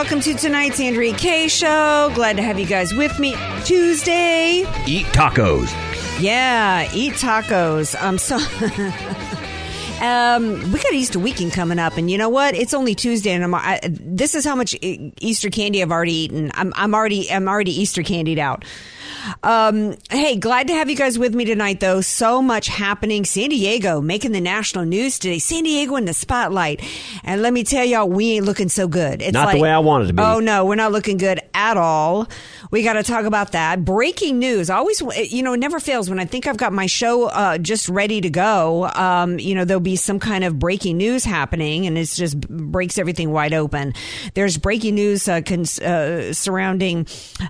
Welcome to tonight's Andrea Kaye Show. Glad to have you guys with me. Tuesday. Eat tacos. Yeah, eat tacos. I'm um, so. Um, we got Easter weekend coming up, and you know what? It's only Tuesday, and I'm, I, this is how much Easter candy I've already eaten. I'm, I'm already, I'm already Easter candied out. Um, hey, glad to have you guys with me tonight, though. So much happening. San Diego making the national news today. San Diego in the spotlight, and let me tell y'all, we ain't looking so good. It's Not the way I wanted to be. Oh no, we're not looking good at all. We got to talk about that. Breaking news. Always, you know, it never fails. When I think I've got my show uh, just ready to go, um, you know, there'll be some kind of breaking news happening, and it just breaks everything wide open. There's breaking news uh, cons- uh, surrounding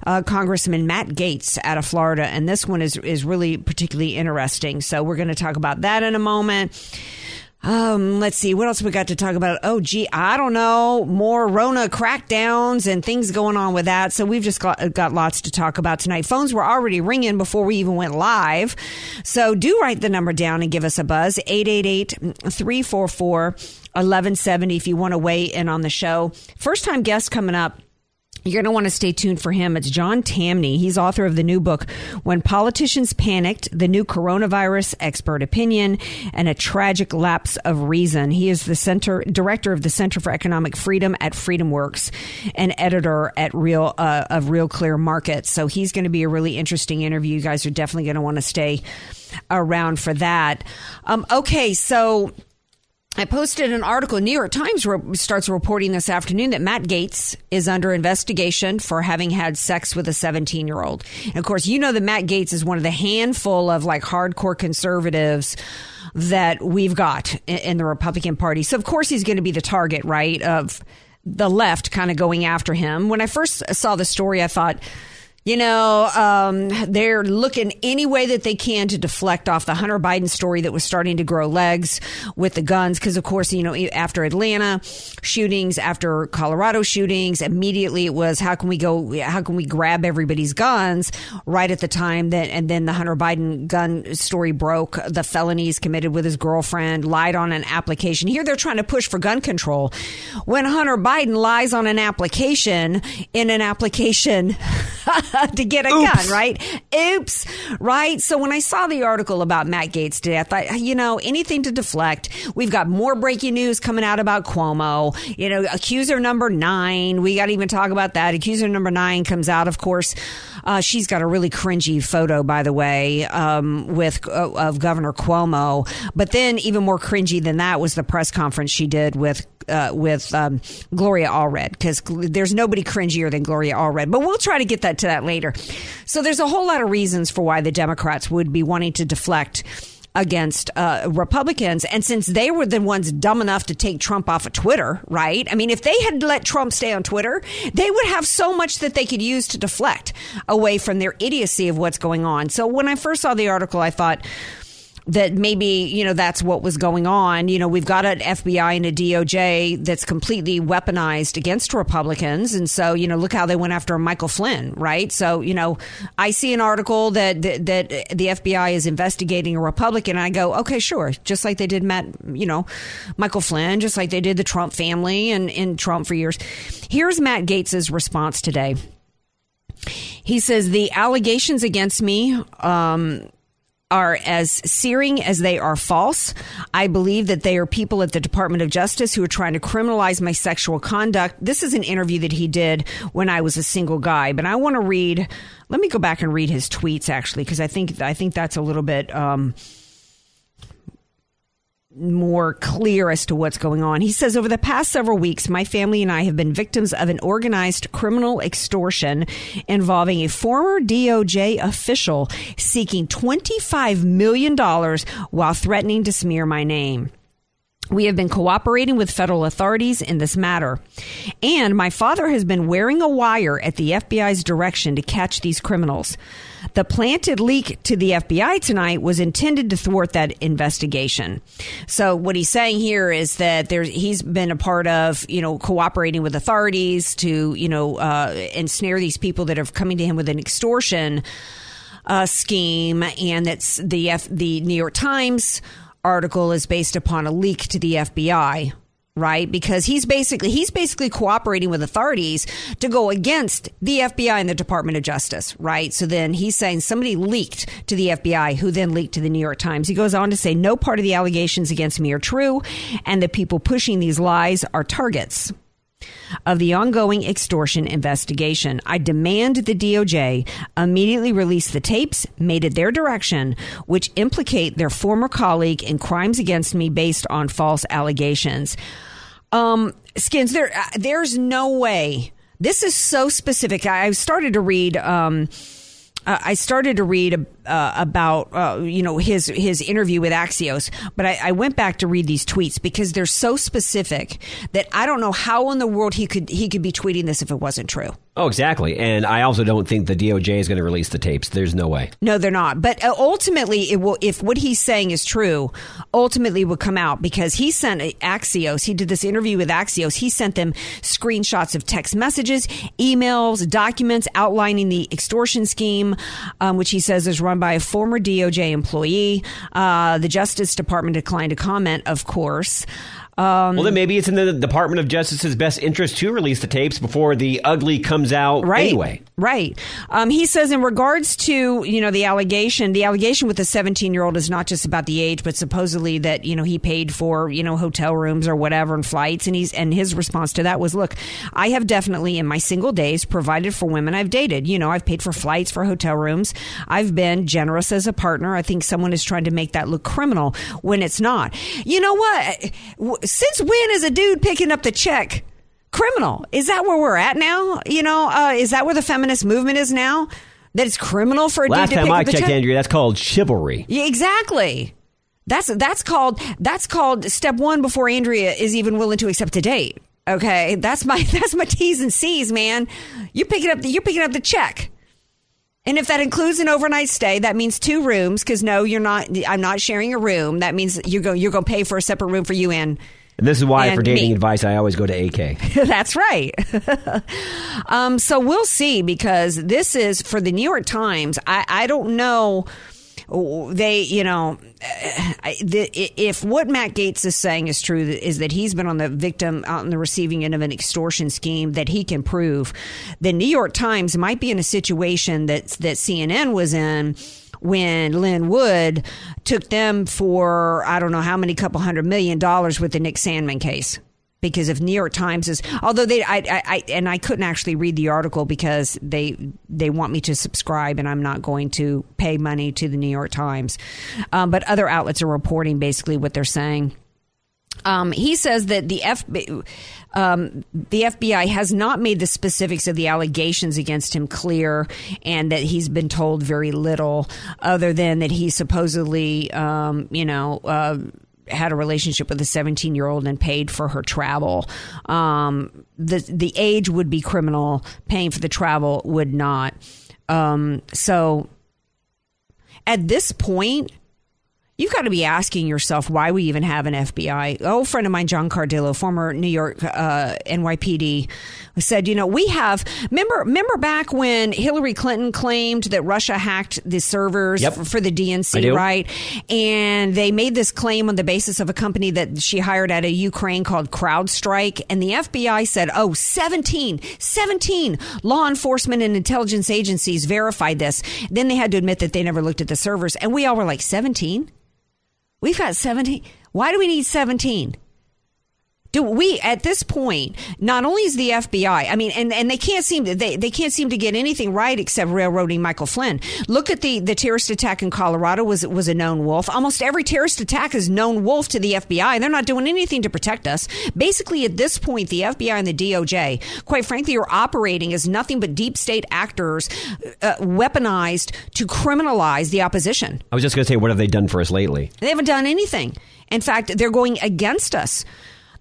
uh, Congressman Matt Gaetz out of Florida, and this one is is really particularly interesting. So we're going to talk about that in a moment. Um, let's see what else we got to talk about. Oh, gee, I don't know. More Rona crackdowns and things going on with that. So we've just got got lots to talk about tonight. Phones were already ringing before we even went live. So do write the number down and give us a buzz 888-344-1170 if you want to weigh in on the show. First time guest coming up. You're going to want to stay tuned for him. It's John Tamny. He's author of the new book, When Politicians Panicked, the new coronavirus expert opinion and a tragic lapse of reason. He is the center director of the Center for Economic Freedom at FreedomWorks and editor at Real, uh, of Real Clear Markets. So he's going to be a really interesting interview. You guys are definitely going to want to stay around for that. Um, okay. So, I posted an article. New York Times re- starts reporting this afternoon that Matt Gaetz is under investigation for having had sex with a 17 year old. And of course, you know that Matt Gaetz is one of the handful of like hardcore conservatives that we've got in, in the Republican Party. So of course he's going to be the target, right, of the left kind of going after him. When I first saw the story, I thought, you know, um, they're looking any way that they can to deflect off the Hunter Biden story that was starting to grow legs with the guns. Because, of course, you know, after Atlanta shootings, after Colorado shootings, immediately it was how can we go, how can we grab everybody's guns right at the time that, and then the Hunter Biden gun story broke, the felonies committed with his girlfriend, lied on an application. Here they're trying to push for gun control. When Hunter Biden lies on an application in an application, to get a Oops. gun, right? Oops, right? So when I saw the article about Matt Gaetz today, I thought, you know, anything to deflect. We've got more breaking news coming out about Cuomo. You know, accuser number nine. We got to even talk about that. Accuser number nine comes out, of course. Uh, she's got a really cringy photo, by the way, um, with uh, of Governor Cuomo. But then, even more cringy than that was the press conference she did with uh, with um, Gloria Allred because there's nobody cringier than Gloria Allred. But we'll try to get that to that later. So there's a whole lot of reasons for why the Democrats would be wanting to deflect against uh, Republicans. And since they were the ones dumb enough to take Trump off of Twitter, right? I mean, if they had let Trump stay on Twitter, they would have so much that they could use to deflect away from their idiocy of what's going on. So when I first saw the article, I thought, that maybe you know that's what was going on. You know, we've got an FBI and a DOJ that's completely weaponized against Republicans, and so you know, look how they went after Michael Flynn, right? So you know, I see an article that that, that the FBI is investigating a Republican, and I go, okay, sure, just like they did Matt, you know, Michael Flynn, just like they did the Trump family and in Trump for years. Here's Matt Gaetz's response today. He says the allegations against me. Um, are as searing as they are false. I believe that they are people at the Department of Justice who are trying to criminalize my sexual conduct. This is an interview that he did when I was a single guy, but I want to read. Let me go back and read his tweets actually, because I think I think that's a little bit. Um, more clear as to what's going on. He says, over the past several weeks, my family and I have been victims of an organized criminal extortion involving a former DOJ official seeking $25 million while threatening to smear my name. We have been cooperating with federal authorities in this matter. And my father has been wearing a wire at the FBI's direction to catch these criminals. The planted leak to the FBI tonight was intended to thwart that investigation. So what he's saying here is that there's he's been a part of you know cooperating with authorities to you know uh, ensnare these people that are coming to him with an extortion uh, scheme, and that's the F- the New York Times article is based upon a leak to the FBI right? Because he's basically he's basically cooperating with authorities to go against the FBI and the Department of Justice right? So then he's saying somebody leaked to the FBI who then leaked to the New York Times. He goes on to say no part of the allegations against me are true and the people pushing these lies are targets of the ongoing extortion investigation. I demand the DOJ immediately release the tapes made at their direction, which implicate their former colleague in crimes against me based on false allegations. Um, Skins, there, uh, there's no way. This is so specific. I started to read. Um, I started to read uh, about uh, you know his his interview with Axios, but I, I went back to read these tweets because they're so specific that I don't know how in the world he could he could be tweeting this if it wasn't true. Oh, exactly. And I also don't think the DOJ is going to release the tapes. There's no way. No, they're not. But uh, ultimately, it will. If what he's saying is true, ultimately will come out because he sent Axios. He did this interview with Axios. He sent them screenshots of text messages, emails, documents outlining the extortion scheme, um, which he says is run by a former DOJ employee. Uh, the Justice Department declined to comment, of course. Um, well, then maybe it's in the Department of Justice's best interest to release the tapes before the ugly comes out right, anyway. Right. Um, he says in regards to you know the allegation, the allegation with the 17 year old is not just about the age, but supposedly that you know he paid for you know hotel rooms or whatever and flights, and he's and his response to that was, look, I have definitely in my single days provided for women I've dated. You know, I've paid for flights for hotel rooms. I've been generous as a partner. I think someone is trying to make that look criminal when it's not. You know what? Since when is a dude picking up the check? criminal. Is that where we're at now? You know, uh, is that where the feminist movement is now? That it's criminal for a Last dude to pick I up the checked, check? Andrea, that's called chivalry. Yeah, exactly. That's that's called that's called step one before Andrea is even willing to accept a date. Okay, that's my that's my T's and C's, man. You picking up the, you're picking up the check. And if that includes an overnight stay, that means two rooms. Because no, you're not. I'm not sharing a room. That means you're going. You're going to pay for a separate room for you and And this is why, And for dating me. advice, I always go to AK. That's right. um, so we'll see because this is for the New York Times. I, I don't know. They, you know, if what Matt Gaetz is saying is true, is that he's been on the victim, out on the receiving end of an extortion scheme that he can prove, the New York Times might be in a situation that that CNN was in when Lin Wood took them for I don't know how many couple hundred million dollars with the Nick Sandmann case. Because if New York Times is, although they, I, I, I, and I couldn't actually read the article because they, they want me to subscribe, and I'm not going to pay money to the New York Times. Um, but other outlets are reporting basically what they're saying. Um, he says that the F, um, the FBI has not made the specifics of the allegations against him clear, and that he's been told very little, other than that he supposedly, um, you know. Uh, had a relationship with a 17 year old and paid for her travel. Um, the the age would be criminal. Paying for the travel would not. Um, so at this point, you've got to be asking yourself why we even have an FBI. old friend of mine, John Cardillo, former New York uh, NYPD, said, you know, we have. Remember, remember back when Hillary Clinton claimed that Russia hacked the servers Yep. for, for the DNC, right? And they made this claim on the basis of a company that she hired out of Ukraine called CrowdStrike. And the FBI said, oh, 17, 17 law enforcement and intelligence agencies verified this. Then they had to admit that they never looked at the servers. And we all were like, 17? We've got 17. Why do we need 17? Do we at this point? Not only is the FBI, I mean, and, and they can't seem to they, they can't seem to get anything right except railroading Michael Flynn. Look at the the terrorist attack in Colorado was was a known wolf. Almost every terrorist attack is known wolf to the FBI. They're not doing anything to protect us. Basically, at this point, the FBI and the DOJ, quite frankly, are operating as nothing but deep state actors, uh, weaponized to criminalize the opposition. I was just going to say, what have they done for us lately? They haven't done anything. In fact, they're going against us.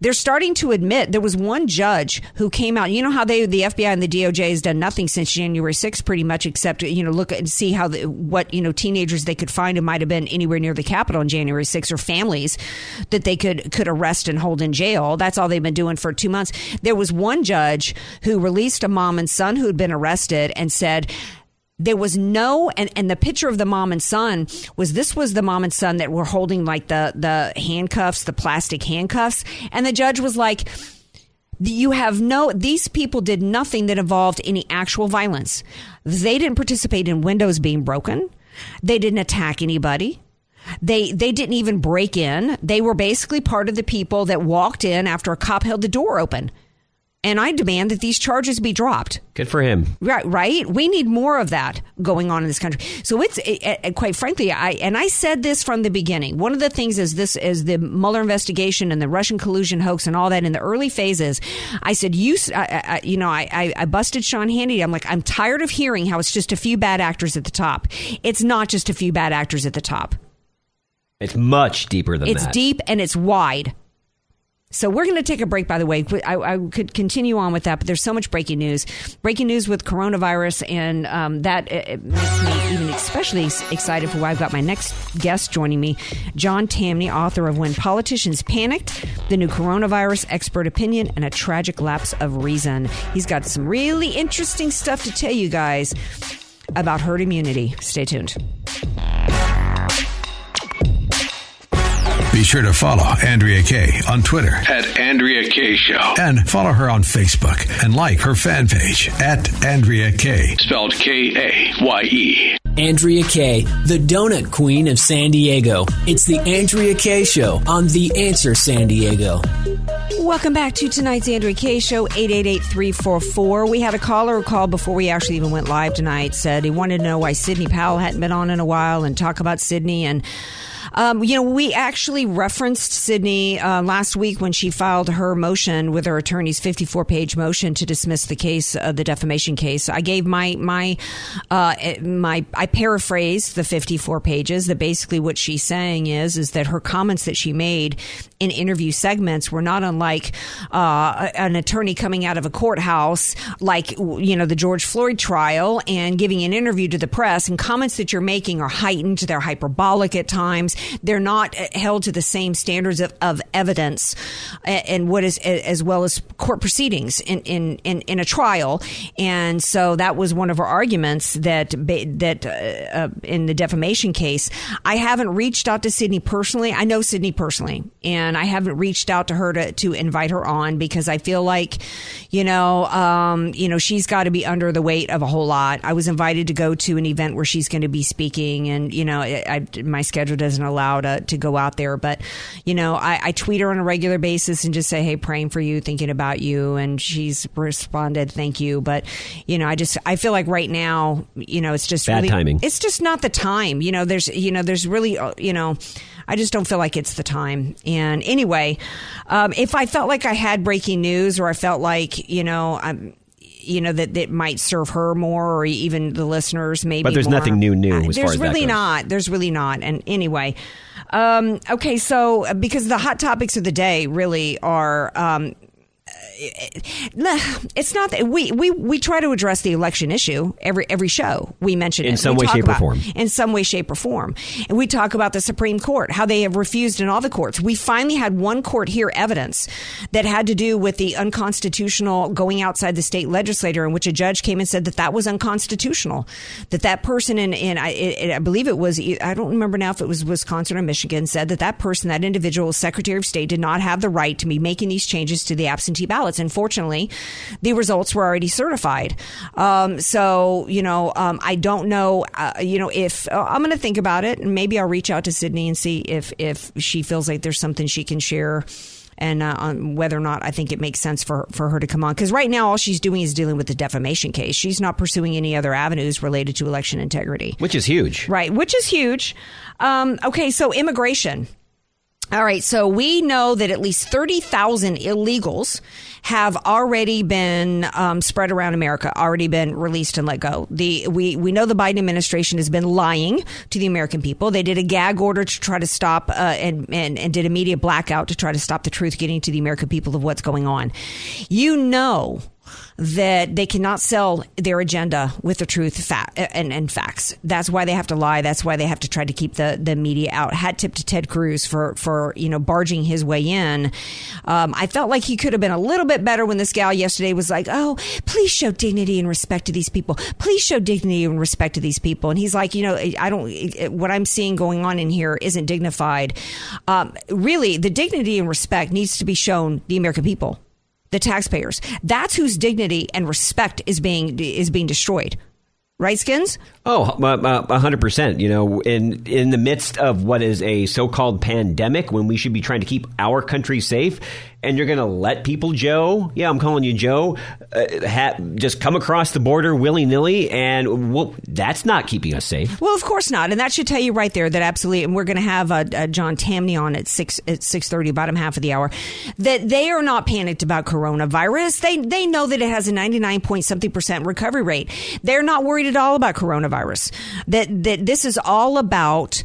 They're starting to admit there was one judge who came out. You know how they, the FBI and the DOJ has done nothing since January 6th, pretty much, except you know look and see how the, what you know teenagers they could find who might have been anywhere near the Capitol on January 6th, or families that they could could arrest and hold in jail. That's all they've been doing for two months. There was one judge who released a mom and son who had been arrested and said there was no and, and the picture of the mom and son was this was the mom and son that were holding like the the handcuffs the plastic handcuffs. And the judge was like you have no these people did nothing that involved any actual violence. They didn't participate in windows being broken. They didn't attack anybody. They they didn't even break in. They were basically part of the people that walked in after a cop held the door open and i demand that these charges be dropped Good for him. Right, right. We need more of that going on in this country. So it's it, it- quite frankly, I and I said this from the beginning. One of the things is this is the Mueller investigation and the Russian collusion hoax and all that in the early phases. I said you, I, I- you know, I, I, I busted Sean Hannity. I'm like, I'm tired of hearing how it's just a few bad actors at the top. It's not just a few bad actors at the top. It's much deeper than It's that. deep and it's wide. So we're going to take a break, by the way. I, I could continue on with that, but there's so much breaking news. Breaking news with coronavirus, and um, that uh, makes me even especially excited for why I've got my next guest joining me, John Tamny, author of When Politicians Panicked, the new coronavirus expert opinion, and a tragic lapse of reason. He's got some really interesting stuff to tell you guys about herd immunity. Stay tuned. Be sure to follow Andrea Kaye on Twitter At Andrea Kaye Show. and follow her on Facebook and like her fan page at Andrea Kaye. Spelled K A Y E. Andrea Kaye, the donut queen of San Diego. It's the Andrea Kaye Show on The Answer San Diego. Welcome back to tonight's Andrea Kaye Show, 888-344. We had a caller who called before we actually even went live tonight, said he wanted to know why Sidney Powell hadn't been on in a while and talk about Sidney. And, um, you know, we actually referenced Sidney uh, last week when she filed her motion with her attorney's 54-page motion to dismiss the case, uh, the defamation case. I gave my, my, uh, my, I paraphrased the 54 pages that basically what she's saying is, is that her comments that she made in interview segments were not unlike uh, an attorney coming out of a courthouse, like you know the George Floyd trial, and giving an interview to the press. And comments that you're making are heightened; they're hyperbolic at times. They're not uh, held to the same standards of, of evidence and what is as well as court proceedings in in, in, in a trial. And so that was one of her arguments that that uh, uh, in the defamation case, I haven't reached out to Sidney personally. I know Sidney personally, and I haven't reached out to her to, to invite her on because I feel like, you know, um, you know, she's got to be under the weight of a whole lot. I was invited to go to an event where she's going to be speaking, and you know, I, I, my schedule doesn't allow to to go out there, but you know, I, I tweet her on a regular basis and just say, hey, praying for you, thinking about you, and she's responded, thank you, but you know, I just I feel like right now, you know, it's just Bad really, timing. It's just not the time. You know, there's you know, there's really uh, you know. I just don't feel like it's the time. And anyway, um, if I felt like I had breaking news, or I felt like you know, I'm, you know that that might serve her more, or even the listeners, maybe. But there's more. nothing new new as There's far as that really not. There's really not. And anyway, um, okay. So uh, because the hot topics of the day really are. Um, it's not that we, we we try to address the election issue every every show we mention In it. some We way, talk shape, or about- form. in some way shape or form and we talk about the supreme court how they have refused in all the courts we finally had one court hear evidence that had to do with the unconstitutional going outside the state legislature in which a judge came and said that that was unconstitutional that that person in, in I, it, I believe it was I don't remember now if it was Wisconsin or Michigan said that that person that individual secretary of state did not have the right to be making these changes to the absentee ballots unfortunately the results were already certified um, so you know um, I don't know uh, you know if uh, I'm going to think about it and maybe I'll reach out to Sidney and see if if she feels like there's something she can share and uh, on whether or not I think it makes sense for for her to come on because right now all she's doing is dealing with the defamation case. She's not pursuing any other avenues related to election integrity. Which is huge. Right, which is huge. Um, okay, so immigration. All right, so we know that at least 30,000 illegals have already been um, spread around America, already been released and let go. The we we know the Biden administration has been lying to the American people. They did a gag order to try to stop uh, and, and and did a media blackout to try to stop the truth getting to the American people of what's going on. You know that they cannot sell their agenda with the truth fa- and, and facts. That's why they have to lie. That's why they have to try to keep the, the media out. Hat tip to Ted Cruz for, for, you know, barging his way in. Um, I felt like he could have been a little bit better when this gal yesterday was like, oh, please show dignity and respect to these people. Please show dignity and respect to these people. And he's like, you know, I don't, what I'm seeing going on in here isn't dignified. Um, really, the dignity and respect needs to be shown the American people the taxpayers. That's whose dignity and respect is being is being destroyed. Right, Skins? Oh, uh, uh, a hundred percent. You know, in in the midst of what is a so-called pandemic, when we should be trying to keep our country safe, and you're going to let people, Joe? Yeah, I'm calling you Joe. Uh, ha- just come across the border willy nilly, and well, that's not keeping us safe. Well, of course not, and that should tell you right there that absolutely. And we're going to have uh, uh, John Tamny on at six at six thirty, bottom half of the hour. That they are not panicked about coronavirus. They they know that it has a ninety nine point something percent recovery rate. They're not worried at all about coronavirus. That that this is all about.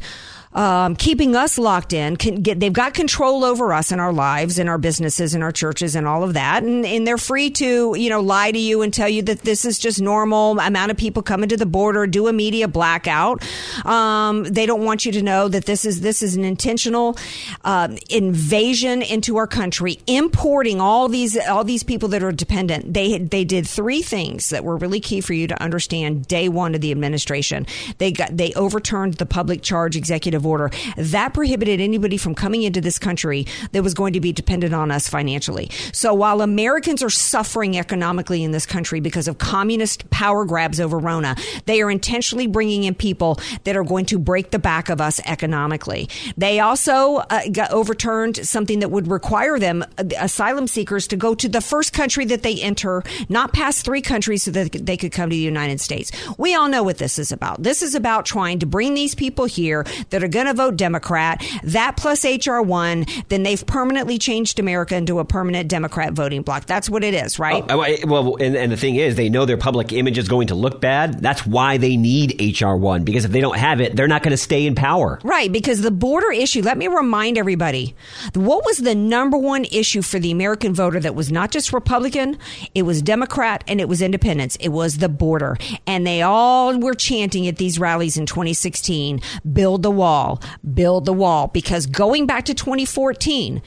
Um, keeping us locked in. Get, they've got control over us and our lives and our businesses and our churches and all of that. And, and they're free to, you know, lie to you and tell you that this is just normal amount of people coming to the border, do a media blackout. Um, they don't want you to know that this is, this is an intentional, um, invasion into our country, importing all these, all these people that are dependent. They, they did three things that were really key for you to understand day one of the administration. They got, they overturned the public charge executive order that prohibited anybody from coming into this country that was going to be dependent on us financially. So while Americans are suffering economically in this country because of communist power grabs over Rona, they are intentionally bringing in people that are going to break the back of us economically. They also uh, got overturned something that would require them, uh, asylum seekers, to go to the first country that they enter, not past three countries so that they could come to the United States. We all know what this is about. This is about trying to bring these people here that are going to vote Democrat. That plus HR one, then they've permanently changed America into a permanent Democrat voting bloc. That's what it is, right? Oh, well, and, and the thing is, they know their public image is going to look bad. That's why they need HR one because if they don't have it, they're not going to stay in power. Right, because the border issue, let me remind everybody, what was the number one issue for the American voter that was not just Republican, it was Democrat and it was independence. It was the border. And they all were chanting at these rallies in 2016, build the wall, build the wall. Because going back to 2014,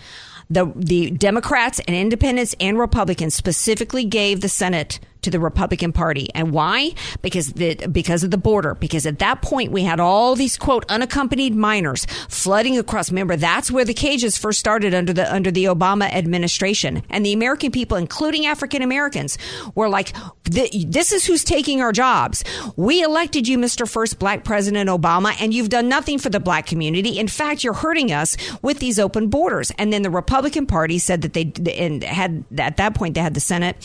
the, the Democrats and independents and Republicans specifically gave the Senate to the Republican Party. And why? Because the, because of the border. Because at that point we had all these quote unaccompanied minors flooding across. Remember, that's where the cages first started under the under the Obama administration. And the American people, including African Americans, were like, "This is who's taking our jobs. We elected you, Mr. First Black President Obama, and you've done nothing for the black community. In fact, you're hurting us with these open borders." And then the Republican Party said that they and had at that point they had the Senate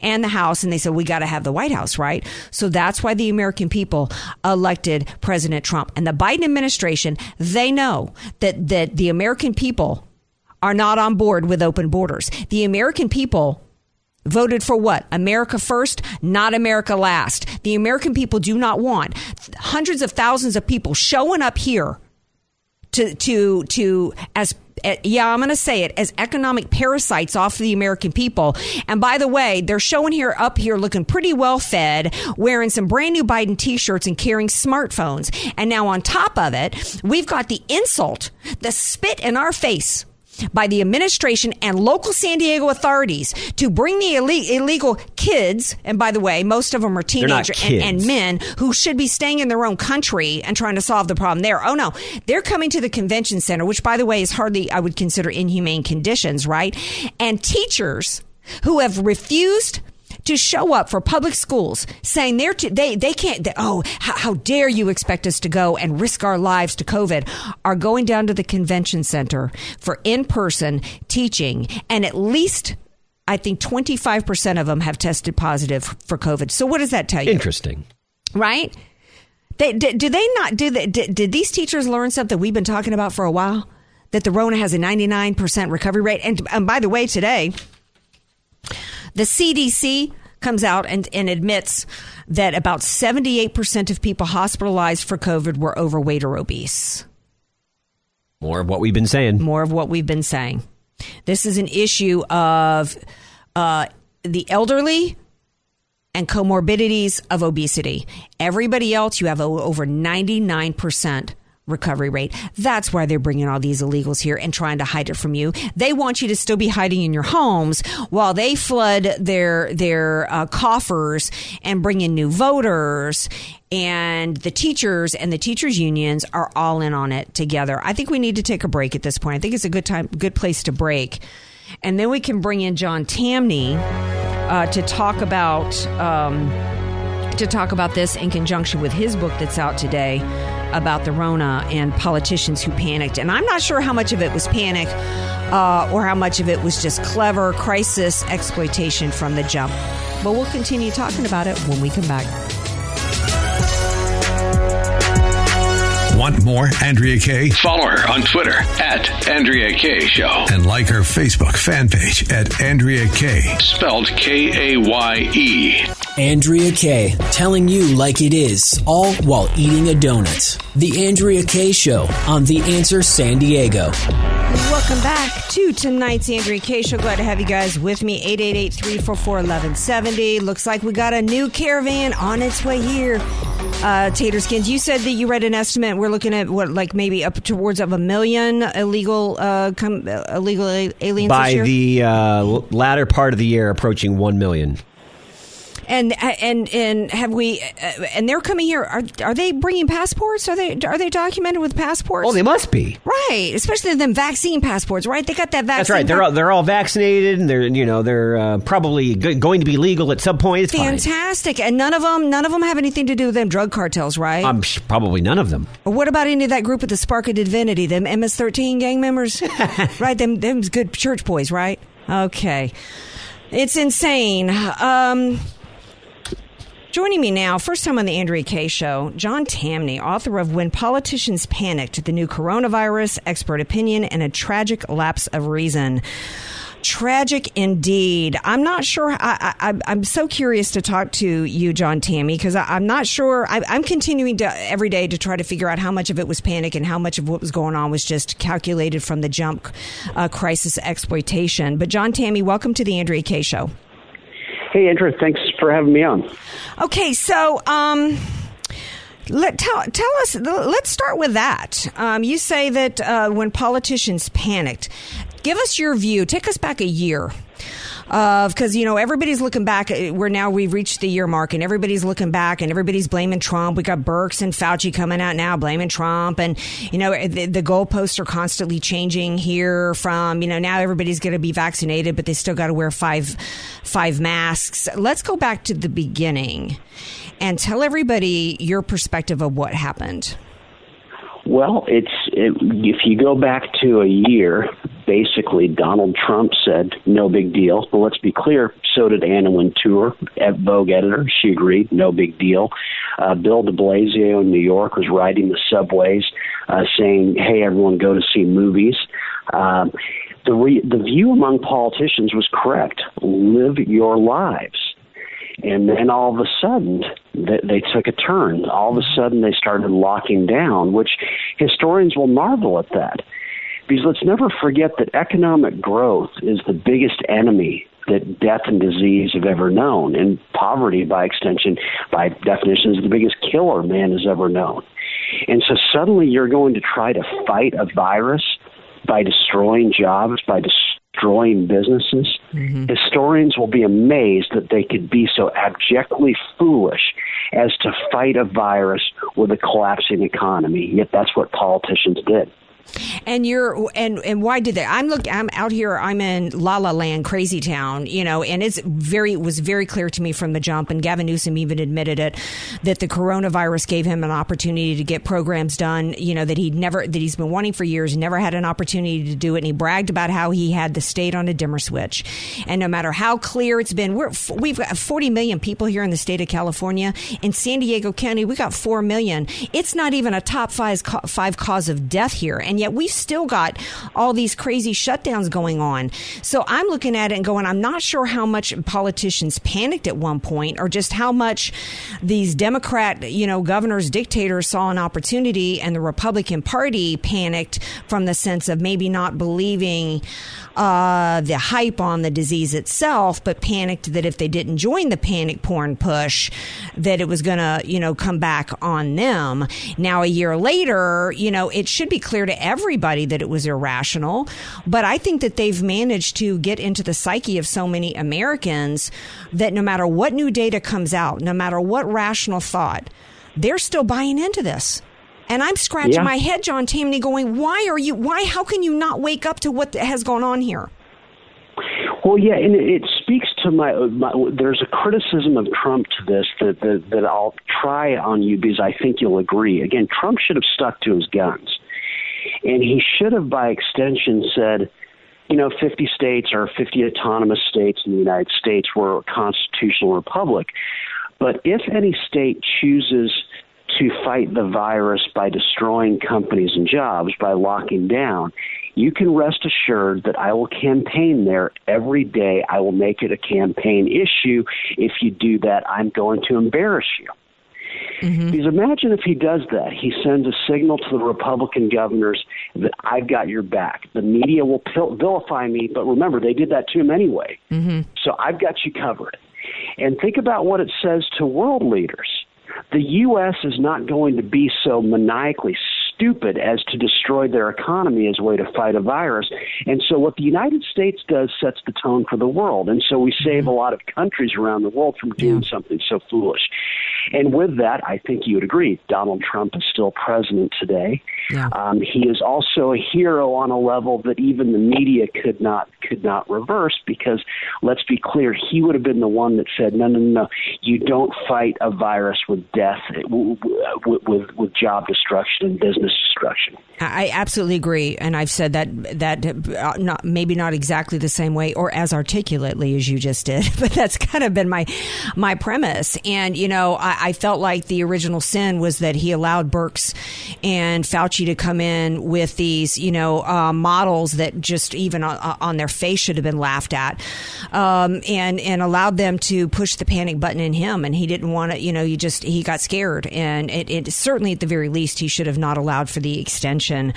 and the House, and they said we got to have the White House, right? So that's why the American people elected President Trump and the Biden administration. They know that that the American people are not on board with open borders. The American people voted for what? America first, not America last. The American people do not want hundreds of thousands of people showing up here to to to as Eh, yeah, I'm going to say it, as economic parasites off the American people. And by the way, they're showing here up here looking pretty well fed, wearing some brand new Biden t shirts and carrying smartphones. And now on top of it, we've got the insult, the spit in our face by the administration and local San Diego authorities to bring the ille- illegal kids, and by the way, most of them are teenagers and, and men who should be staying in their own country and trying to solve the problem there. Oh no, they're coming to the convention center, which by the way is hardly, I would consider inhumane conditions, right? And teachers who have refused to show up for public schools saying they're they they can't they, oh how, how dare you expect us to go and risk our lives to covid are going down to the convention center for in-person teaching and at least I think 25% of them have tested positive for COVID. So what does that tell you? Interesting. right? They, do, do they not do that? Did, did these teachers learn something we've been talking about for a while? That the Rona has a 99% recovery rate. And, and by the way, today, the CDC comes out and, and admits that about 78% of people hospitalized for COVID were overweight or obese. More of what we've been saying. More of what we've been saying. This is an issue of uh, the elderly and comorbidities of obesity. Everybody else, you have over 99% recovery rate. That's why they're bringing all these illegals here and trying to hide it from you. They want you to still be hiding in your homes while they flood their their uh, coffers and bring in new voters. And the teachers and the teachers unions are all in on it together. I think we need to take a break at this point. I think it's a good time, good place to break. And then we can bring in John Tamny uh, to talk about um, to talk about this in conjunction with his book that's out today about the Rona and politicians who panicked. And I'm not sure how much of it was panic uh, or how much of it was just clever crisis exploitation from the jump. But we'll continue talking about it when we come back. Want more Andrea Kaye? Follow her on Twitter at Andrea Kaye Show. And like her Facebook fan page at Andrea Kaye. Spelled K A Y E. Andrea Kaye, telling you like it is, all while eating a donut. The Andrea Kaye Show on The Answer San Diego. Welcome back to tonight's Andrea Kaye Show. Glad to have you guys with me. 888-344-1170. Looks like we got a new caravan on its way here. Uh, Taterskins, you said that you read an estimate. We're looking at what, like maybe up towards of a million illegal, uh, com- uh, illegal a- aliens By this year. the uh, latter part of the year, approaching 1 million. And and and have we? Uh, and they're coming here. Are are they bringing passports? Are they are they documented with passports? Oh, they must be. right, especially them vaccine passports. Right, they got that vaccine. That's right. They're all, they're all vaccinated, and they're you know they're uh, probably go- going to be legal at some point. It's fine. Fantastic, and none of them, none of them have anything to do with them drug cartels, right? Um, sh- probably none of them. or what about any of that group with the Spark of Divinity, them MS-13 gang members, right? Them, them's good church boys, right? Okay, it's insane. Um, joining me now, first time on the Andrea Kaye Show, John Tamny, author of "When Politicians Panicked: The New Coronavirus, Expert Opinion, and a Tragic Lapse of Reason." Tragic indeed. I'm not sure. I, I'm so curious to talk to you, John Tamny, because I'm not sure. I, I'm continuing to every day to try to figure out how much of it was panic and how much of what was going on was just calculated from the jump uh, crisis exploitation. But John Tamny, welcome to the Andrea Kaye Show. Hey, Andrew, thanks for having me on. Okay, so um, let tell tell us. Let's start with that. Um, you say that uh, when politicians panicked, give us your view. Take us back a year. Because you know everybody's looking back. uh, We're now we've reached the year mark, and everybody's looking back, and everybody's blaming Trump. We got Birx and Fauci coming out now blaming Trump, and you know the, the goalposts are constantly changing here. From you know now everybody's going to be vaccinated, but they still got to wear five five masks. Let's go back to the beginning and tell everybody your perspective of what happened. Well, it's it, if you go back to a year, basically Donald Trump said no big deal. But let's be clear. So did Anna Wintour, Vogue editor. She agreed, no big deal. Uh, Bill De Blasio in New York was riding the subways, uh, saying, "Hey, everyone, go to see movies." Um, the re- the view among politicians was correct. Live your lives. And then all of a sudden, they, they took a turn. All of a mm-hmm. sudden, they started locking down, which historians will marvel at that. Because let's never forget that economic growth is the biggest enemy that death and disease have ever known. And poverty, by extension, by definition, is the biggest killer man has ever known. And so suddenly you're going to try to fight a virus by destroying jobs, by destroying businesses. Mm-hmm. Historians will be amazed that they could be so abjectly foolish as to fight a virus with a collapsing economy. Yet that's what politicians did. And you're and and why did they? I'm look. I'm out here. I'm in La La Land, Crazy Town. You know, and it's very it was very clear to me from the jump. And Gavin Newsom even admitted it that the coronavirus gave him an opportunity to get programs done. You know that he'd never that he's been wanting for years. Never had an opportunity to do it. And he bragged about how he had the state on a dimmer switch. And no matter how clear it's been, we're we've got 40 million people here in the state of California. In San Diego County, we got four million. It's not even a top five five cause of death here, and yet we've still got all these crazy shutdowns going on. So I'm looking at it and going, I'm not sure how much politicians panicked at one point or just how much these Democrat, you know, governors, dictators saw an opportunity and the Republican Party panicked from the sense of maybe not believing uh, the hype on the disease itself, but panicked that if they didn't join the panic porn push, that it was going to, you know, come back on them. Now, a year later, you know, it should be clear to everybody that it was irrational, but I think that they've managed to get into the psyche of so many Americans that no matter what new data comes out, no matter what rational thought, they're still buying into this. And I'm scratching Yeah. my head, John Tamny, going, why are you, why, how can you not wake up to what has gone on here? Well, yeah, and it speaks to my, my. There's a criticism of Trump to this that, that that I'll try on you because I think you'll agree. Again, Trump should have stuck to his guns, and he should have, by extension, said, you know, 50 states or 50 autonomous states in the United States were a constitutional republic. But if any state chooses to fight the virus by destroying companies and jobs, by locking down, you can rest assured that I will campaign there every day. I will make it a campaign issue. If you do that, I'm going to embarrass you. Because imagine if he does that. He sends a signal to the Republican governors that I've got your back. The media will vilify me, but remember, they did that to him anyway. Mm-hmm. So I've got you covered. And think about what it says to world leaders. The U.S. is not going to be so maniacally stupid as to destroy their economy as a way to fight a virus. And so, what the United States does sets the tone for the world. And so, we save mm-hmm. a lot of countries around the world from doing something so foolish. And with that, I think you would agree. Donald Trump is still president today. Um, he is also a hero on a level that even the media could not could not reverse. Because let's be clear, he would have been the one that said, "No, no, no, you don't fight a virus with death, with with, with job destruction and business destruction." I absolutely agree, and I've said that that uh, not maybe not exactly the same way or as articulately as you just did, but that's kind of been my my premise. And you know, I, I felt like the original sin was that he allowed Birx and Fauci to come in with these, you know, uh, models that just even on, on their face should have been laughed at, um, and and allowed them to push the panic button in him, and he didn't want to. You know, you just he got scared, and it, it certainly at the very least he should have not allowed for the extension.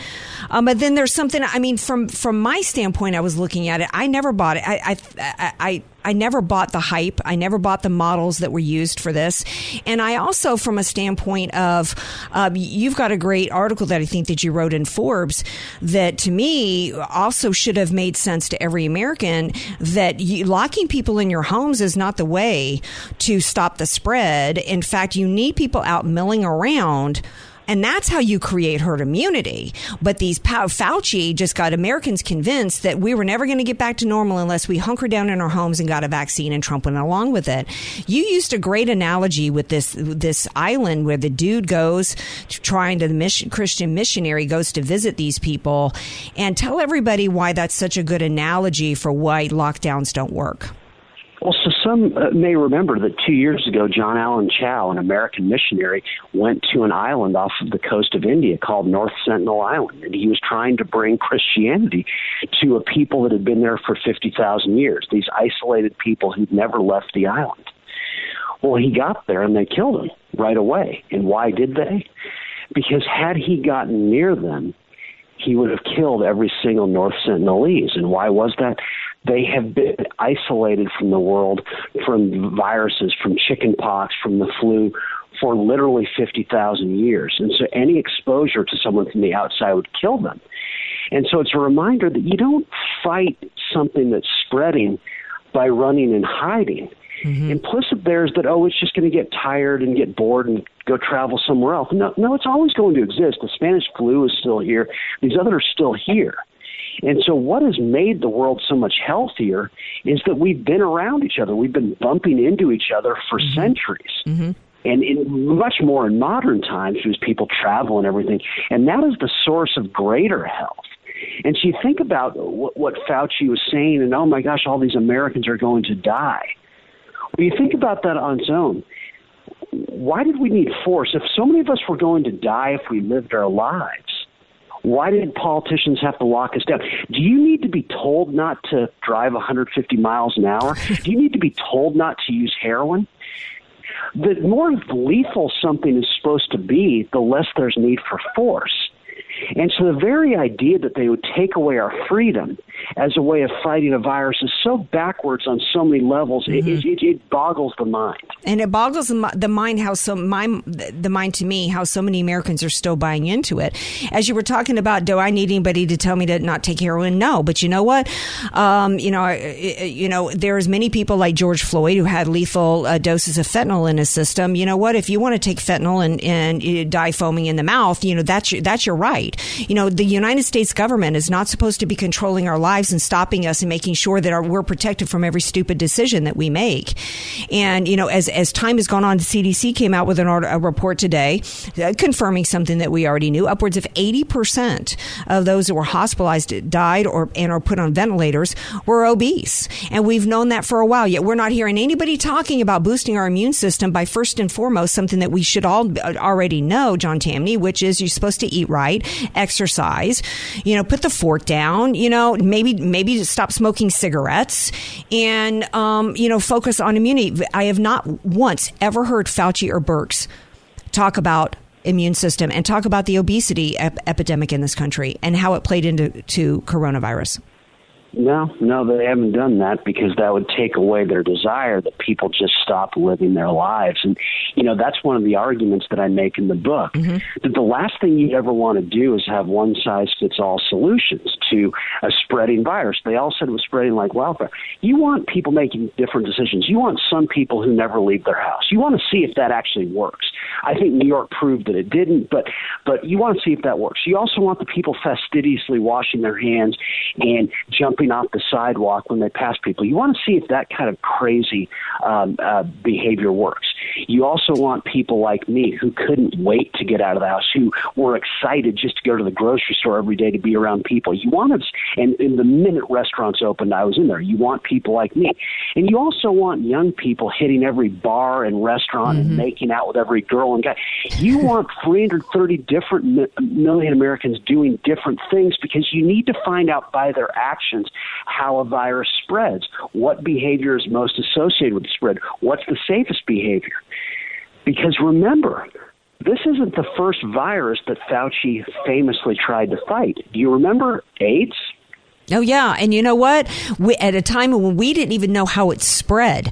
Um, but then there's something. I mean, from from my standpoint, I was looking at it. I never bought it. I I I. I I never bought the hype. I never bought the models that were used for this. And I also, from a standpoint of, uh, you've got a great article that I think that you wrote in Forbes that to me also should have made sense to every American that you, locking people in your homes is not the way to stop the spread. In fact, you need people out milling around. And that's how you create herd immunity. But these Fauci just got Americans convinced that we were never going to get back to normal unless we hunkered down in our homes and got a vaccine, and Trump went along with it. You used a great analogy with this this island where the dude goes to trying to the mission, Christian missionary goes to visit these people, and tell everybody why that's such a good analogy for why lockdowns don't work. Well, so some uh, may remember that two years ago, John Allen Chau, an American missionary, went to an island off of the coast of India called North Sentinel Island, and he was trying to bring Christianity to a people that had been there for 50,000 years, these isolated people who'd never left the island. Well, he got there and they killed him right away. And why did they? Because had he gotten near them, he would have killed every single North Sentinelese. And why was that? They have been isolated from the world, from viruses, from chickenpox, from the flu, for literally 50,000 years. And so any exposure to someone from the outside would kill them. And so it's a reminder that you don't fight something that's spreading by running and hiding. Mm-hmm. Implicit there is that, oh, it's just going to get tired and get bored and go travel somewhere else. No, no, it's always going to exist. The Spanish flu is still here. These others are still here. And so, what has made the world so much healthier is that we've been around each other. We've been bumping into each other for mm-hmm. centuries. Mm-hmm. And in much more in modern times, because people travel and everything, and that is the source of greater health. And so you think about what, what Fauci was saying, and oh my gosh, all these Americans are going to die. When you think about that on its own, why did we need force? If so many of us were going to die if we lived our lives, why did politicians have to lock us down? Do you need to be told not to drive 150 miles an hour? Do you need to be told not to use heroin? The more lethal something is supposed to be, the less there's need for force. And so the very idea that they would take away our freedom as a way of fighting a virus is so backwards on so many levels. It, it, it, it boggles the mind. And it boggles the mind how so my the mind to me how so many Americans are still buying into it. As you were talking about, do I need anybody to tell me to not take heroin? No, but you know what? Um, you know, you know, there's many people like George Floyd who had lethal uh, doses of fentanyl in his system. You know what? If you want to take fentanyl and and die foaming in the mouth, you know that's your, that's your right. You know, the United States government is not supposed to be controlling our lives and stopping us and making sure that our, we're protected from every stupid decision that we make. And you know, as as time has gone on, the CDC came out with an a report today uh, confirming something that we already knew. Upwards of eighty percent of those that were hospitalized, died, or and are put on ventilators were obese, and we've known that for a while. Yet we're not hearing anybody talking about boosting our immune system by first and foremost something that we should all uh, already know, John Tamny, which is you're supposed to eat right, exercise, you know, put the fork down, you know, maybe maybe stop smoking cigarettes, and um, you know, focus on immunity. I have not once ever heard Fauci or Birx talk about immune system and talk about the obesity ep- epidemic in this country and how it played into to coronavirus. No, no, they haven't done that because that would take away their desire that people just stop living their lives. And, you know, that's one of the arguments that I make in the book. Mm-hmm. That the last thing you'd ever want to do is have one size fits all solutions to a spreading virus. They all said it was spreading like wildfire. You want people making different decisions. You want some people who never leave their house. You want to see if that actually works. I think New York proved that it didn't, but but you want to see if that works. You also want the people fastidiously washing their hands and jumping off the sidewalk when they pass people. You want to see if that kind of crazy um, uh, behavior works. You also want people like me who couldn't wait to get out of the house, who were excited just to go to the grocery store every day to be around people. You want to, and, in the minute restaurants opened, I was in there. You want people like me, and you also want young people hitting every bar and restaurant and mm-hmm. making out with every girl and guy. You want 330 different mi- million Americans doing different things because you need to find out by their actions how a virus spreads, what behavior is most associated with the spread, what's the safest behavior. Because remember, this isn't the first virus that Fauci famously tried to fight. Do you remember AIDS? Oh yeah, and you know what? We, at a time when we didn't even know how it spread,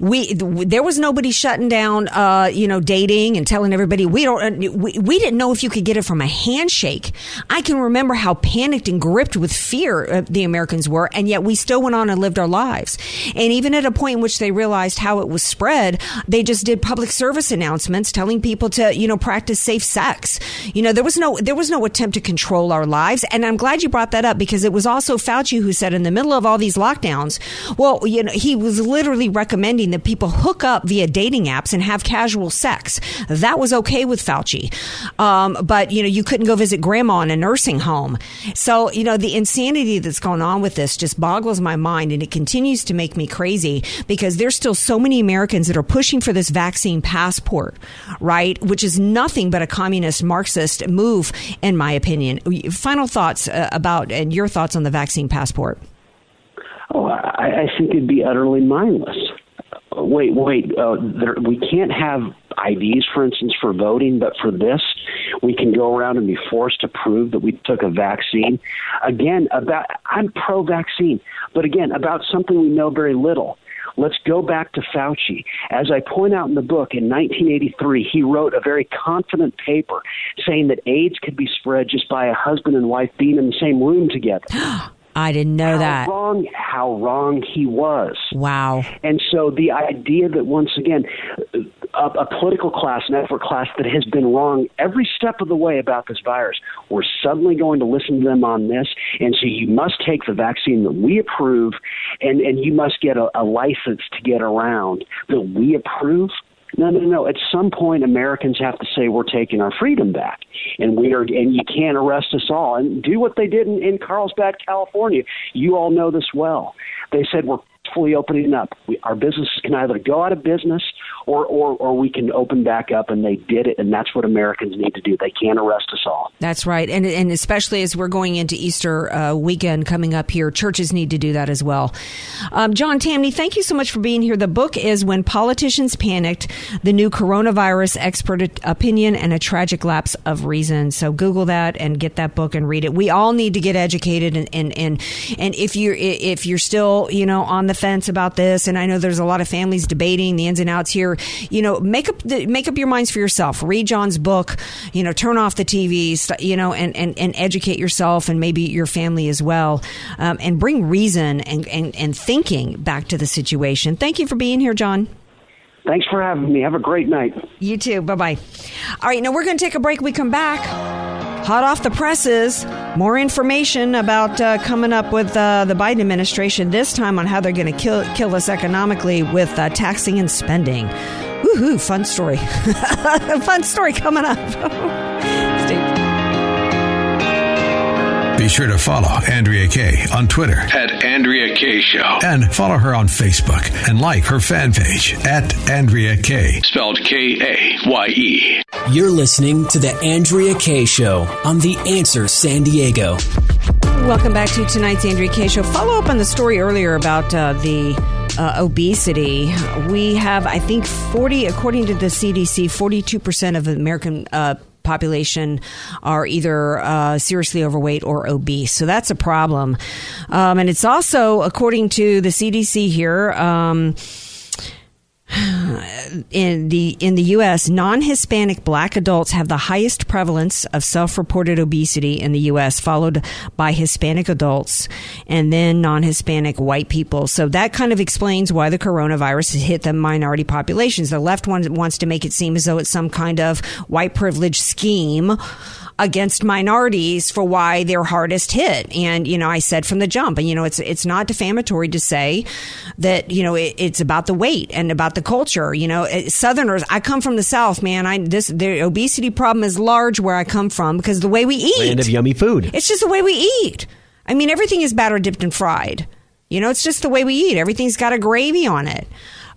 we there was nobody shutting down, uh, you know, dating and telling everybody we don't. We, we didn't know if you could get it from a handshake. I can remember how panicked and gripped with fear uh, the Americans were, and yet we still went on and lived our lives. And even at a point in which they realized how it was spread, they just did public service announcements telling people to, you know, practice safe sex. You know, there was no there was no attempt to control our lives, and I'm glad you brought that up because it was also Fauci who said in the middle of all these lockdowns, well, you know, he was literally recommending that people hook up via dating apps and have casual sex. That was okay with Fauci, um, but you know, you couldn't go visit grandma in a nursing home. So you know, the insanity that's going on with this just boggles my mind, and it continues to make me crazy because there's still so many Americans that are pushing for this vaccine passport, right? Which is nothing but a communist Marxist move, in my opinion. Final thoughts uh, about and your thoughts on the vaccine passport. Oh, I, I think it'd be utterly mindless. wait, wait, uh, there, we can't have IDs, for instance, for voting, but for this, we can go around and be forced to prove that we took a vaccine. Again, about I'm pro-vaccine, but again, about something we know very little. Let's go back to Fauci. As I point out in the book, in 1983, he wrote a very confident paper saying that AIDS could be spread just by a husband and wife being in the same room together. I didn't know how that. wrong how wrong he was. Wow. And so the idea that once again a, a political class, an effort class that has been wrong every step of the way about this virus, we're suddenly going to listen to them on this, and so you must take the vaccine that we approve, and and you must get a, a license to get around that we approve. No, no, no. At some point, Americans have to say we're taking our freedom back, and we are, and you can't arrest us all. And do what they did in, in Carlsbad, California. You all know this well. They said we're fully opening up. We, our businesses can either go out of business or, or or we can open back up, and they did it. And that's what Americans need to do. They can't arrest us all. That's right, and and especially as we're going into Easter uh, weekend coming up here, churches need to do that as well. Um, John Tamny, thank you so much for being here. The book is "When Politicians Panicked: The New Coronavirus Expert Opinion and a Tragic Lapse of Reason." So Google that and get that book and read it. We all need to get educated, and and and, and if you're if you're still you know on the fence about this, and I know there's a lot of families debating the ins and outs here, you know, make up the, make up your minds for yourself. Read John's book. You know, turn off the TV. You know, and and, and educate yourself and maybe your family as well, um, and bring reason and, and and thinking back to the situation. Thank you for being here, John. Thanks for having me. Have a great night. You too. Bye bye. All right, now we're going to take a break. We come back. Hot off the presses, more information about uh, coming up with uh, the Biden administration this time on how they're going to kill kill us economically with uh, taxing and spending. Woohoo! Fun story. fun story coming up. Be sure to follow Andrea Kaye on Twitter At Andrea Kaye Show. and follow her on Facebook and like her fan page at Andrea Kaye. Spelled K A Y E. You're listening to The Andrea Kaye Show on The Answer San Diego. Welcome back to tonight's Andrea Kaye Show. Follow up on the story earlier about uh, the uh, obesity. We have, I think, 40, according to the CDC, 42% of American uh, population are either uh, seriously overweight or obese. So that's a problem. Um, and it's also, according to the CDC here, um, in the in the U.S., non-Hispanic Black adults have the highest prevalence of self-reported obesity in the U.S., followed by Hispanic adults, and then non-Hispanic white people. So that kind of explains why the coronavirus has hit the minority populations. The left one wants to make it seem as though it's some kind of white privilege scheme against minorities for why they're hardest hit. And, you know, I said from the jump, and, you know, it's, it's not defamatory to say that, you know, it, it's about the weight and about the culture. You know, it- Southerners, I come from the South, man. I, this, the obesity problem is large where I come from because the way we eat. Land of yummy food. It's just the way we eat. I mean, everything is batter dipped and fried. You know, it's just the way we eat. Everything's got a gravy on it.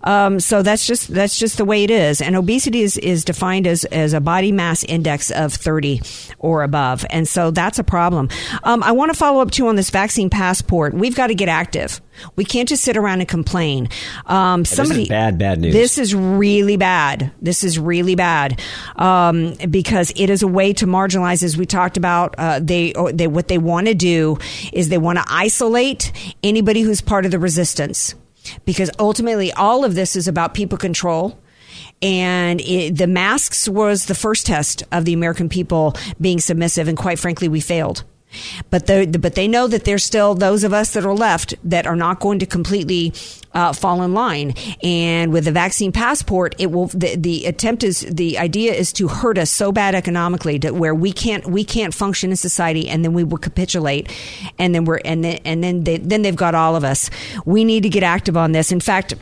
Um, so that's just that's just the way it is. And obesity is, is defined as, as a body mass index of 30 or above. And so that's a problem. Um, I want to follow up too on this vaccine passport. We've got to get active. We can't just sit around and complain. Um, this is somebody bad, bad news. This is really bad. This is really bad um, because it is a way to marginalize, as we talked about. Uh, they, they what they want to do is they want to isolate anybody who's part of the resistance because ultimately all of this is about people control. And it, the masks was the first test of the American people being submissive, and quite frankly, we failed. But they, but they know that there's still those of us that are left that are not going to completely uh, fall in line. And with the vaccine passport, it will. The, the attempt is the idea is to hurt us so bad economically that where we can't we can't function in society, and then we will capitulate, and then we're and then and then they then they've got all of us. We need to get active on this. In fact.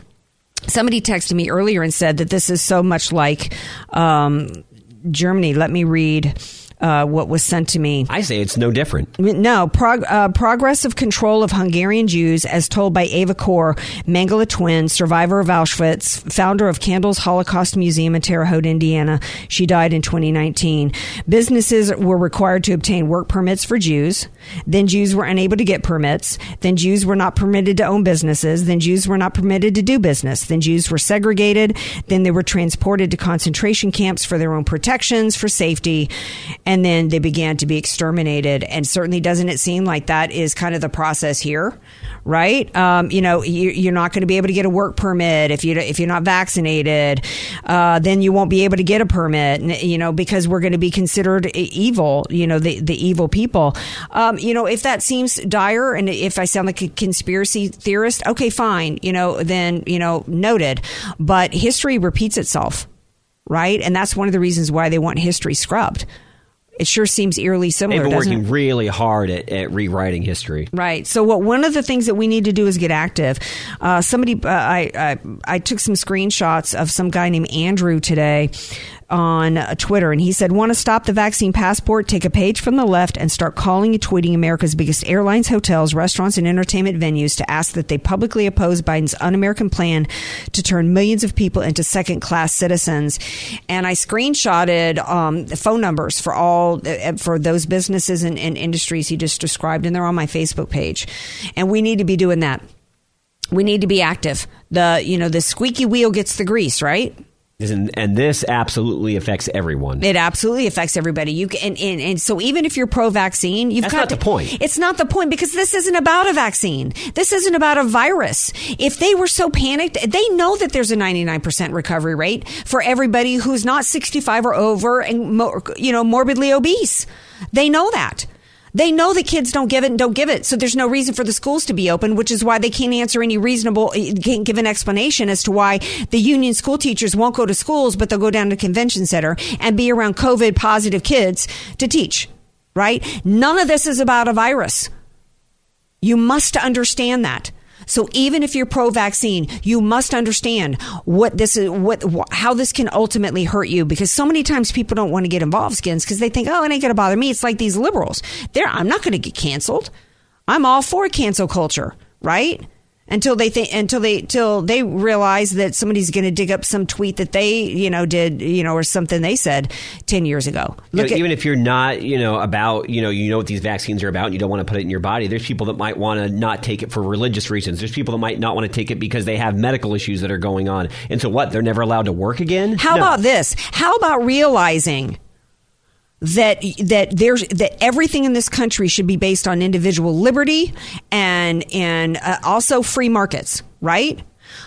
Somebody texted me earlier and said that this is so much like um, Germany. Let me read. Uh, what was sent to me. I say it's no different. No, prog- uh, progressive control of Hungarian Jews, as told by Eva Kor, Mengele twin, survivor of Auschwitz, founder of Candles Holocaust Museum in Terre Haute, Indiana. She died in 2019. Businesses were required to obtain work permits for Jews. Then Jews were unable to get permits. Then Jews were not permitted to own businesses. Then Jews were not permitted to do business. Then Jews were segregated. Then they were transported to concentration camps for their own protections, for safety. And then they began to be exterminated. And certainly doesn't it seem like that is kind of the process here? Right? Um, you know, you, you're not going to be able to get a work permit if you if you're not vaccinated. Uh, then you won't be able to get a permit. You know, because we're going to be considered evil. You know, the the evil people. Um, you know, if that seems dire, and if I sound like a conspiracy theorist, okay, fine. You know, then you know, noted. But history repeats itself, right? And that's one of the reasons why they want history scrubbed. It sure seems eerily similar. They've been working it? really hard at, at rewriting history. Right. So, what one of the things that we need to do is get active. Uh, somebody, uh, I, I, I took some screenshots of some guy named Andrew today on Twitter, and he said, "Want to stop the vaccine passport? Take a page from the left and start calling and tweeting America's biggest airlines, hotels, restaurants, and entertainment venues to ask that they publicly oppose Biden's un-American plan to turn millions of people into second-class citizens." And I screenshotted um, the phone numbers for all uh, for those businesses and, and industries he just described, and they're on my Facebook page. And we need to be doing that. We need to be active. The you know the squeaky wheel gets the grease, right? And, and this absolutely affects everyone. It absolutely affects everybody. You can, and, and, and so even if you're pro-vaccine, you've That's got not to, the point. It's not the point because this isn't about a vaccine. This isn't about a virus. If they were so panicked, they know that there's a 99% recovery rate for everybody who's not 65 or over and mo- you know morbidly obese. They know that. They know the kids don't give it and don't give it. So there's no reason for the schools to be open, which is why they can't answer any reasonable, eh, can't give an explanation as to why the union school teachers won't go to schools, but they'll go down to convention center and be around COVID positive kids to teach, right? None of this is about a virus. You must understand that. So even if you're pro-vaccine, you must understand what this is, what wh- how this can ultimately hurt you. Because so many times people don't want to get involved, skins, because they think, oh, it ain't to bother me. It's like these liberals. They're, I'm not to get canceled. I'm all for cancel culture, right? Until they think, until they, till they realize that somebody's going to dig up some tweet that they, you know, did, you know, or something they said ten years ago. You know, at, even if you're not, you know, about, you know, you know what these vaccines are about and you don't want to put it in your body, there's people that might want to not take it for religious reasons. There's people that might not want to take it because they have medical issues that are going on. And so what? They're never allowed to work again? How No. about this? How about realizing that that there's that everything in this country should be based on individual liberty and and uh, also free markets, right?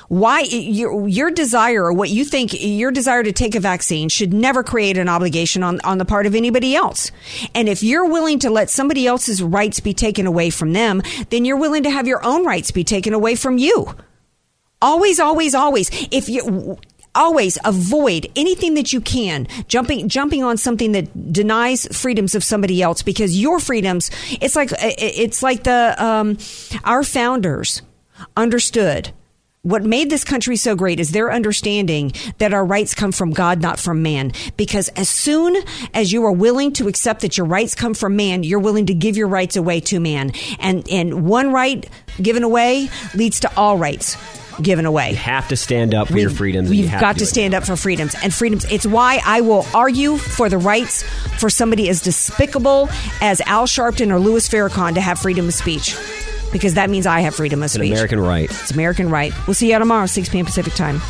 Why your your desire or what you think your desire to take a vaccine should never create an obligation on on the part of anybody else. And if you're willing to let somebody else's rights be taken away from them, then you're willing to have your own rights be taken away from you. Always, always, always. If you always avoid anything that you can jumping jumping on something that denies freedoms of somebody else because your freedoms. It's like it's like the um, our founders understood. What made this country so great is their understanding that our rights come from God, not from man. Because as soon as you are willing to accept that your rights come from man, you're willing to give your rights away to man. And, and one right given away leads to all rights given away. You have to stand up for your freedoms. We've you got do to stand up for freedoms and freedoms. It's why I will argue for the rights for somebody as despicable as Al Sharpton or Louis Farrakhan to have freedom of speech. Because that means I have freedom of speech. It's an. American right. It's American right. We'll see you tomorrow, 6 p.m. Pacific time.